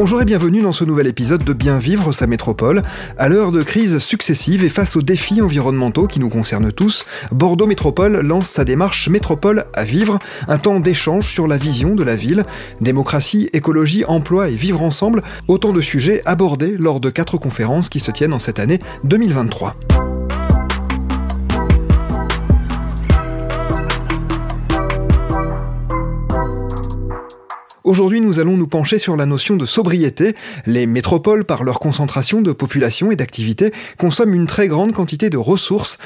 Bonjour et bienvenue dans ce nouvel épisode de Bien vivre sa métropole. À l'heure de crises successives et face aux défis environnementaux qui nous concernent tous, Bordeaux Métropole lance sa démarche Métropole à vivre, un temps d'échange sur la vision de la ville, démocratie, écologie, emploi et vivre ensemble, autant de sujets abordés lors de quatre conférences qui se tiennent en cette année 2023. Aujourd'hui, nous allons nous pencher sur la notion de sobriété. Les métropoles, par leur concentration de population et d'activité, consomment une très grande quantité de ressources,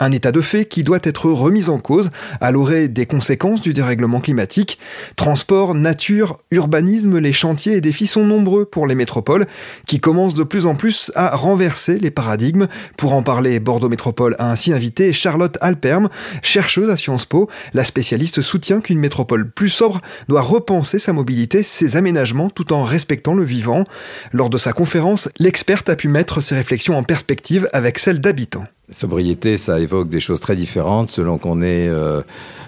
un état de fait qui doit être remis en cause à l'orée des conséquences du dérèglement climatique. Transport, nature, urbanisme, les chantiers et défis sont nombreux pour les métropoles, qui commencent de plus en plus à renverser les paradigmes. Pour en parler, Bordeaux Métropole a ainsi invité Charlotte Alperme, chercheuse à Sciences Po. La spécialiste soutient qu'une métropole plus sobre doit repenser sa mobilité ses aménagements tout en respectant le vivant. Lors de sa conférence, l'experte a pu mettre ses réflexions en perspective avec celles d'habitants. Sobriété, ça évoque des choses très différentes selon qu'on est euh,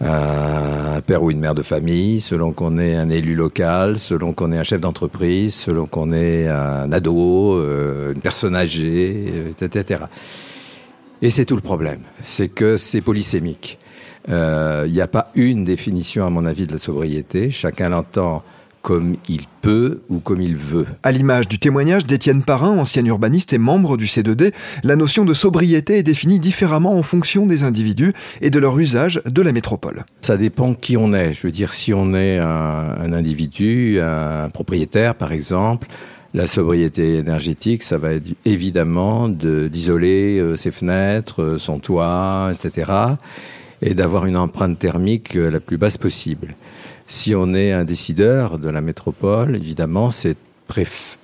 un père ou une mère de famille, selon qu'on est un élu local, selon qu'on est un chef d'entreprise, selon qu'on est un ado, euh, une personne âgée, etc. Et c'est tout le problème, c'est que c'est polysémique. Il euh, n'y a pas une définition, à mon avis, de la sobriété. Chacun l'entend comme il peut ou comme il veut. À l'image du témoignage d'Étienne Parrain, ancien urbaniste et membre du C2D, la notion de sobriété est définie différemment en fonction des individus et de leur usage de la métropole. Ça dépend qui on est. Je veux dire, si on est un, individu, un propriétaire par exemple, la sobriété énergétique, ça va être évidemment d'isoler euh, ses fenêtres, euh, son toit, etc et d'avoir une empreinte thermique euh, la plus basse possible. Si on est un décideur de la métropole, évidemment, c'est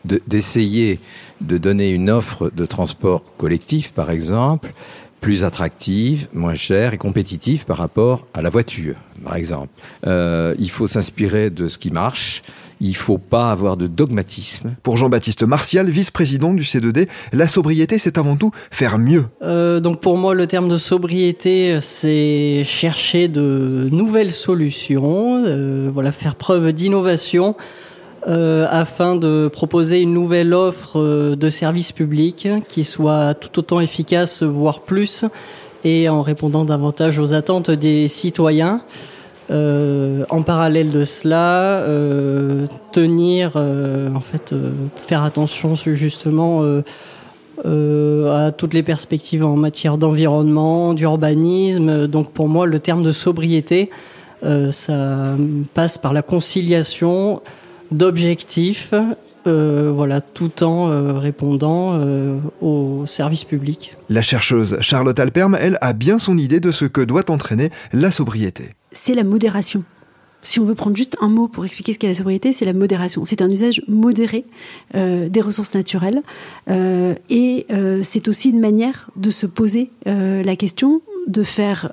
d'essayer de donner une offre de transport collectif, par exemple, plus attractive, moins chère et compétitive par rapport à la voiture, par exemple. Euh, il faut s'inspirer de ce qui marche. Il ne faut pas avoir de dogmatisme. Pour Jean-Baptiste Martial, vice-président du C2D, la sobriété, c'est avant tout faire mieux. Euh, donc pour moi, le terme de sobriété, c'est chercher de nouvelles solutions, euh, voilà, faire preuve d'innovation. Euh, afin de proposer une nouvelle offre de services publics qui soit tout autant efficace, voire plus, et en répondant davantage aux attentes des citoyens. Euh, en parallèle de cela, euh, tenir, euh, en fait, faire attention justement à toutes les perspectives en matière d'environnement, d'urbanisme. Donc pour moi, le terme de sobriété, ça passe par la conciliation d'objectifs, voilà, tout en répondant euh, aux services publics. La chercheuse Charlotte Alperme, elle, a bien son idée de ce que doit entraîner la sobriété. C'est la modération. Si on veut prendre juste un mot pour expliquer ce qu'est la sobriété, c'est la modération. C'est un usage modéré des ressources naturelles et c'est aussi une manière de se poser la question de faire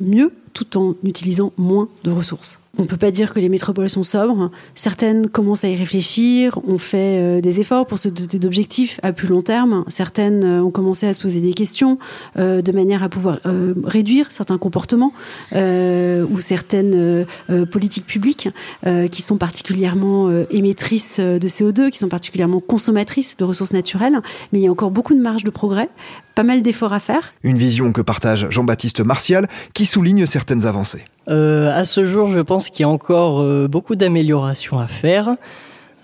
mieux tout en utilisant moins de ressources. On ne peut pas dire que les métropoles sont sobres. Certaines commencent à y réfléchir, ont fait euh, des efforts pour se doter d'objectifs à plus long terme. Certaines euh, ont commencé à se poser des questions euh, de manière à pouvoir réduire certains comportements ou certaines politiques publiques qui sont particulièrement émettrices de CO2, qui sont particulièrement consommatrices de ressources naturelles. Mais il y a encore beaucoup de marge de progrès, pas mal d'efforts à faire. Une vision que partage Jean-Baptiste Martial qui souligne certaines avancées. Euh, à ce jour, je pense qu'il y a encore euh, beaucoup d'améliorations à faire.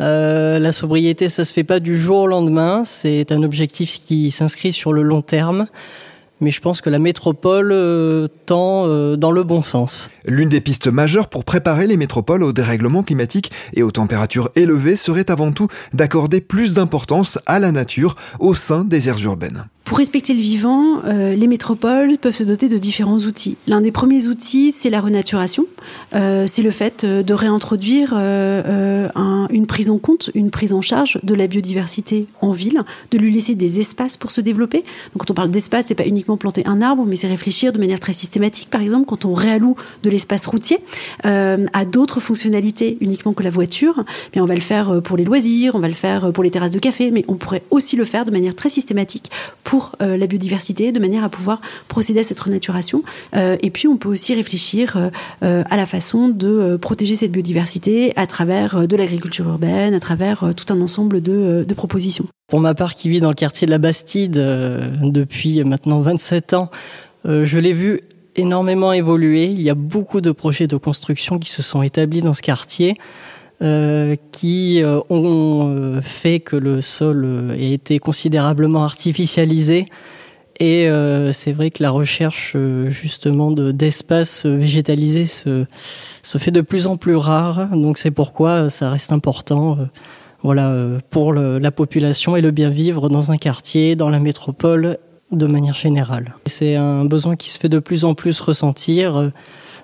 Euh, la sobriété, ça se fait pas du jour au lendemain. C'est un objectif qui s'inscrit sur le long terme mais je pense que la métropole euh, tend dans le bon sens. L'une des pistes majeures pour préparer les métropoles au dérèglement climatique et aux températures élevées serait avant tout d'accorder plus d'importance à la nature au sein des aires urbaines. Pour respecter le vivant, euh, les métropoles peuvent se doter de différents outils. L'un des premiers outils, c'est la renaturation. c'est le fait de réintroduire une prise en compte, une prise en charge de la biodiversité en ville, de lui laisser des espaces pour se développer. Donc quand on parle d'espace, c'est pas uniquement planter un arbre, mais c'est réfléchir de manière très systématique, par exemple, quand on réalloue de l'espace routier euh, à d'autres fonctionnalités uniquement que la voiture, mais on va le faire euh, pour les loisirs, on va le faire euh, pour les terrasses de café, mais on pourrait aussi le faire de manière très systématique la biodiversité, de manière à pouvoir procéder à cette renaturation. et puis, on peut aussi réfléchir à la façon de protéger cette biodiversité à travers de l'agriculture urbaine, à travers tout un ensemble de, de propositions. Pour ma part, qui vit dans le quartier de la Bastide depuis maintenant 27 ans, je l'ai vu énormément évolué. Il y a beaucoup de projets de construction qui se sont établis dans ce quartier. Euh, qui euh, ont euh, fait que le sol ait été considérablement artificialisé. Et c'est vrai que la recherche justement d'espaces végétalisés se, se, fait de plus en plus rare. Donc c'est pourquoi ça reste important voilà, pour la population et le bien vivre dans un quartier, dans la métropole de manière générale. C'est un besoin qui se fait de plus en plus ressentir.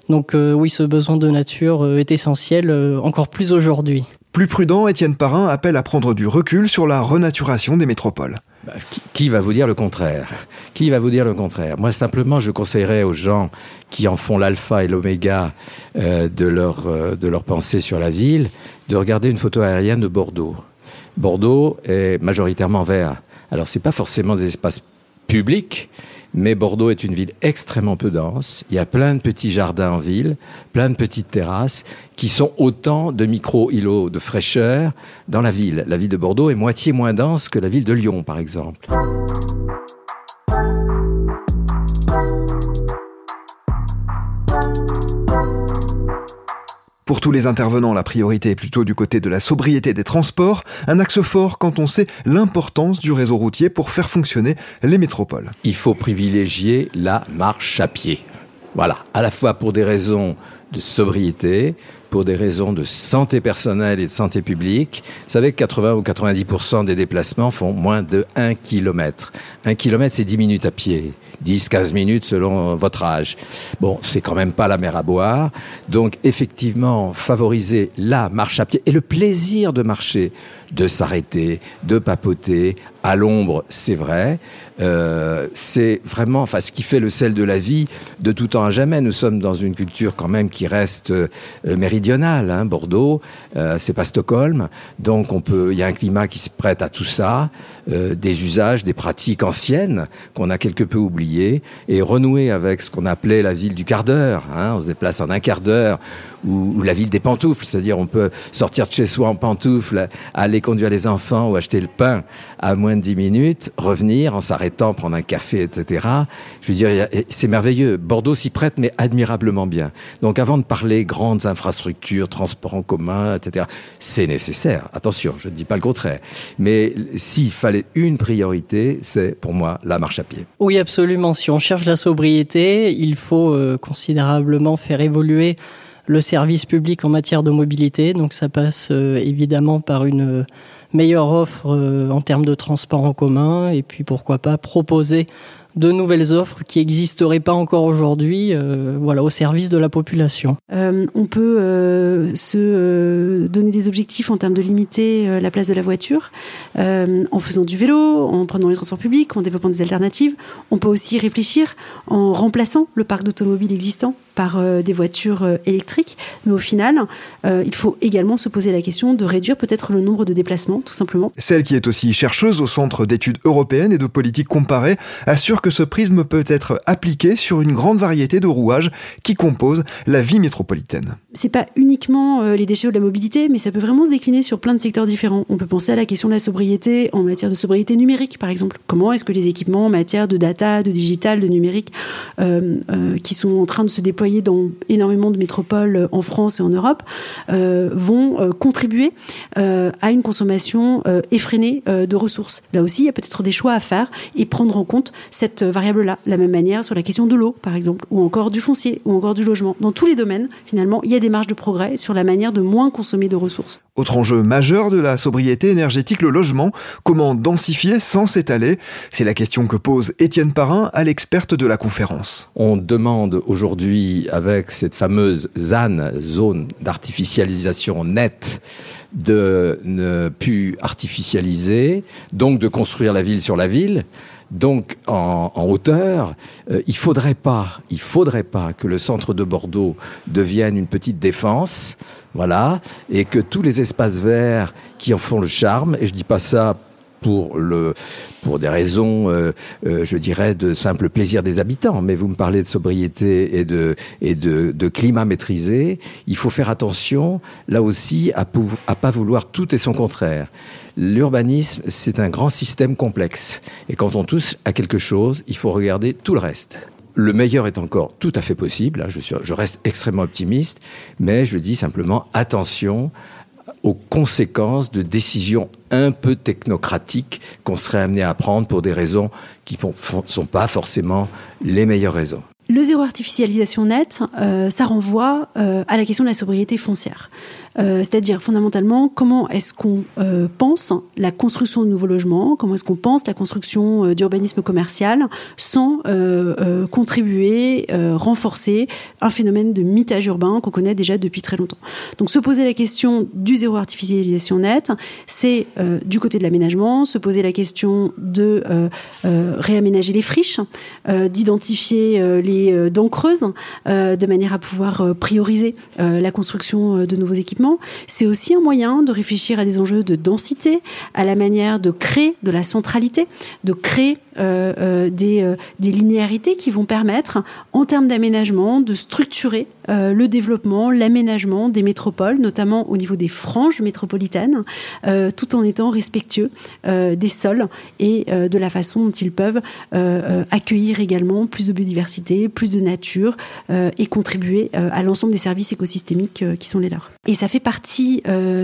Donc euh, oui, ce besoin de nature euh, est essentiel euh, encore plus aujourd'hui. Plus prudent, Étienne Parrain appelle à prendre du recul sur la renaturation des métropoles. Bah, qui, va vous dire le contraire? Qui va vous dire le contraire? Moi, simplement, je conseillerais aux gens qui en font l'alpha et l'oméga de, leur, de leur pensée sur la ville de regarder une photo aérienne de Bordeaux. Bordeaux est majoritairement vert. Alors, c'est pas forcément des espaces public, mais Bordeaux est une ville extrêmement peu dense. Il y a plein de petits jardins en ville, plein de petites terrasses qui sont autant de micro-îlots de fraîcheur dans la ville. La ville de Bordeaux est moitié moins dense que la ville de Lyon, par exemple. Pour tous les intervenants, la priorité est plutôt du côté de la sobriété des transports, un axe fort quand on sait l'importance du réseau routier pour faire fonctionner les métropoles. Il faut privilégier la marche à pied. Voilà, à la fois pour des raisons de sobriété, pour des raisons de santé personnelle et de santé publique. Vous savez que 80 ou 90% des déplacements font moins de 1 km. 1 km, c'est 10 minutes à pied. 10, 15 minutes selon votre âge. Bon, c'est quand même pas la mer à boire. Donc, effectivement, favoriser la marche à pied et le plaisir de marcher, de s'arrêter, de papoter, à l'ombre, c'est vrai. Euh, c'est vraiment, enfin, ce qui fait le sel de la vie de tout temps à jamais. Nous sommes dans une culture quand même qui reste euh, méridionale. Hein, Bordeaux, euh, c'est pas Stockholm, donc on peut, il y a un climat qui se prête à tout ça, euh, des usages, des pratiques anciennes qu'on a quelque peu oubliées, et renouer avec ce qu'on appelait la ville du quart d'heure. Hein, on se déplace en un quart d'heure ou, la ville des pantoufles, c'est-à-dire on peut sortir de chez soi en pantoufles, aller conduire les enfants ou acheter le pain à moins de 10 minutes, revenir en s'arrêtant, prendre un café, etc. Je veux dire, c'est merveilleux. Bordeaux s'y prête, mais admirablement bien. Donc avant de parler grandes infrastructures, transports en commun, etc., c'est nécessaire. Attention, je ne dis pas le contraire. Mais s'il fallait une priorité, c'est pour moi la marche à pied. Oui, absolument. Si on cherche la sobriété, il faut euh, considérablement faire évoluer le service public en matière de mobilité. Donc ça passe euh, évidemment par une meilleure offre euh, en termes de transport en commun et puis pourquoi pas proposer de nouvelles offres qui n'existeraient pas encore aujourd'hui euh, voilà, au service de la population. Euh, on peut euh, se donner des objectifs en termes de limiter la place de la voiture en faisant du vélo, en prenant les transports publics, en développant des alternatives. On peut aussi réfléchir en remplaçant le parc d'automobiles existant par des voitures électriques. Mais au final, il faut également se poser la question de réduire peut-être le nombre de déplacements, tout simplement. Celle qui est aussi chercheuse au Centre d'études européennes et de politique comparée assure que ce prisme peut être appliqué sur une grande variété de rouages qui composent la vie métropolitaine. C'est pas uniquement euh, les déchets ou la mobilité, mais ça peut vraiment se décliner sur plein de secteurs différents. On peut penser à la question de la sobriété en matière de sobriété numérique, par exemple. Comment est-ce que les équipements en matière de data, de digital, de numérique, euh, euh, qui sont en train de se déployer dans énormément de métropoles en France et en Europe, vont contribuer à une consommation effrénée de ressources. Là aussi, il y a peut-être des choix à faire et prendre en compte cette variable-là. la même manière sur la question de l'eau, par exemple, ou encore du foncier, ou encore du logement. Dans tous les domaines, finalement, il y a des marges de progrès sur la manière de moins consommer de ressources. Autre enjeu majeur de la sobriété énergétique, le logement. Comment densifier sans s'étaler? C'est la question que pose Étienne Parrain à l'experte de la conférence. On demande aujourd'hui, avec cette fameuse ZAN, zone d'artificialisation nette, de ne plus artificialiser, donc de construire la ville sur la ville. Donc en, hauteur, euh, il faudrait pas, il faudrait pas que le centre de Bordeaux devienne une petite défense, voilà, et que tous les espaces verts qui en font le charme, et je dis pas ça pour le pour des raisons, euh, euh, je dirais, de simple plaisir des habitants. Mais vous me parlez de sobriété et de et de, climat maîtrisé. Il faut faire attention là aussi à à pas vouloir tout et son contraire. L'urbanisme, c'est un grand système complexe. Et quand on touche à quelque chose, il faut regarder tout le reste. Le meilleur est encore tout à fait possible. Je, suis, je reste extrêmement optimiste, mais je dis simplement attention aux conséquences de décisions un peu technocratiques qu'on serait amené à prendre pour des raisons qui ne sont pas forcément les meilleures raisons. Le zéro artificialisation net, euh, ça renvoie euh, à la question de la sobriété foncière. Euh, c'est-à-dire fondamentalement comment est-ce qu'on euh, pense la construction de nouveaux logements, comment est-ce qu'on pense la construction euh, d'urbanisme commercial sans contribuer, renforcer un phénomène de mitage urbain qu'on connaît déjà depuis très longtemps. Donc se poser la question du zéro artificialisation net, c'est du côté de l'aménagement, se poser la question de réaménager les friches, d'identifier les dents creuses, de manière à pouvoir prioriser la construction de nouveaux équipements c'est aussi un moyen de réfléchir à des enjeux de densité, à la manière de créer de la centralité, de créer euh, euh, des, euh, des, linéarités qui vont permettre, en termes d'aménagement, de structurer le développement, l'aménagement des métropoles, notamment au niveau des franges métropolitaines, tout en étant respectueux des sols et de la façon dont ils peuvent accueillir également plus de biodiversité, plus de nature et contribuer à l'ensemble des services écosystémiques qui sont les leurs. Et ça fait partie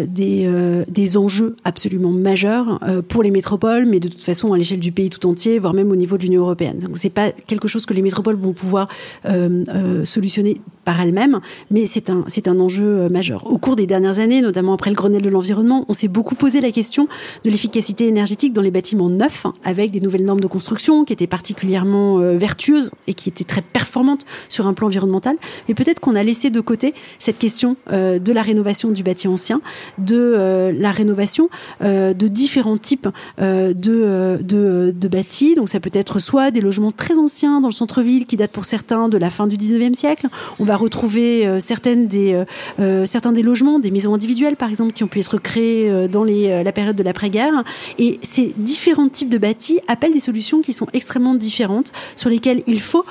des, des enjeux absolument majeurs pour les métropoles, mais de toute façon à l'échelle du pays tout entier, voire même au niveau de l'Union européenne. Donc c'est pas quelque chose que les métropoles vont pouvoir euh, euh, solutionner par elles-mêmes, mais c'est un, c'est un enjeu euh, majeur. Au cours des dernières années, notamment après le Grenelle de l'environnement, on s'est beaucoup posé la question de l'efficacité énergétique dans les bâtiments neufs, avec des nouvelles normes de construction qui étaient particulièrement vertueuses et qui étaient très performantes sur un plan environnemental. Mais peut-être qu'on a laissé de côté cette question de la rénovation du bâti ancien, de la rénovation de différents types de, de, de bâtis donc ça peut être soit des logements très anciens dans le centre-ville qui datent pour certains de la fin du 19e siècle. On va retrouver euh, des, euh, euh, certains des logements, des maisons individuelles par exemple, qui ont pu être créées dans la période de l'après-guerre. Et ces différents types de bâtis appellent des solutions qui sont extrêmement différentes, sur lesquelles il faut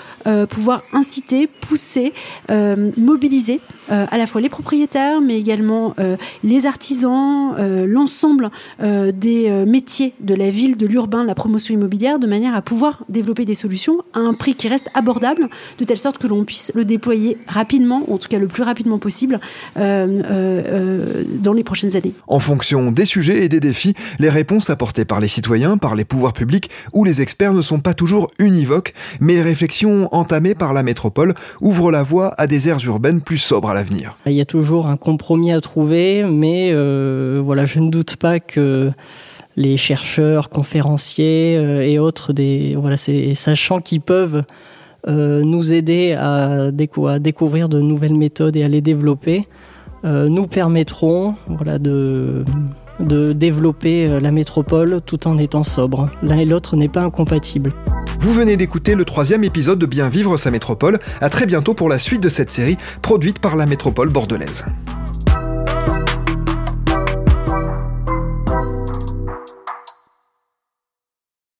pouvoir inciter, pousser, mobiliser à la fois les propriétaires, mais également les artisans, l'ensemble des métiers de la ville, de l'urbain, la promotion immobilière, de manière à pouvoir développer des solutions à un prix qui reste abordable, de telle sorte que l'on puisse le déployer rapidement, en tout cas le plus rapidement possible, euh, euh, euh, dans les prochaines années. En fonction des sujets et des défis, les réponses apportées par les citoyens, par les pouvoirs publics ou les experts ne sont pas toujours univoques, mais les réflexions entamées par la métropole ouvrent la voie à des aires urbaines plus sobres Il y a toujours un compromis à trouver, mais voilà, je ne doute pas que les chercheurs, conférenciers euh, et autres, des, voilà, sachant qu'ils peuvent euh, nous aider à, découvrir de nouvelles méthodes et à les développer, euh, nous permettront de, de développer la métropole tout en étant sobre. L'un et l'autre n'est pas incompatible. Vous venez d'écouter le troisième épisode de Bien vivre sa métropole. À très bientôt pour la suite de cette série produite par la métropole bordelaise.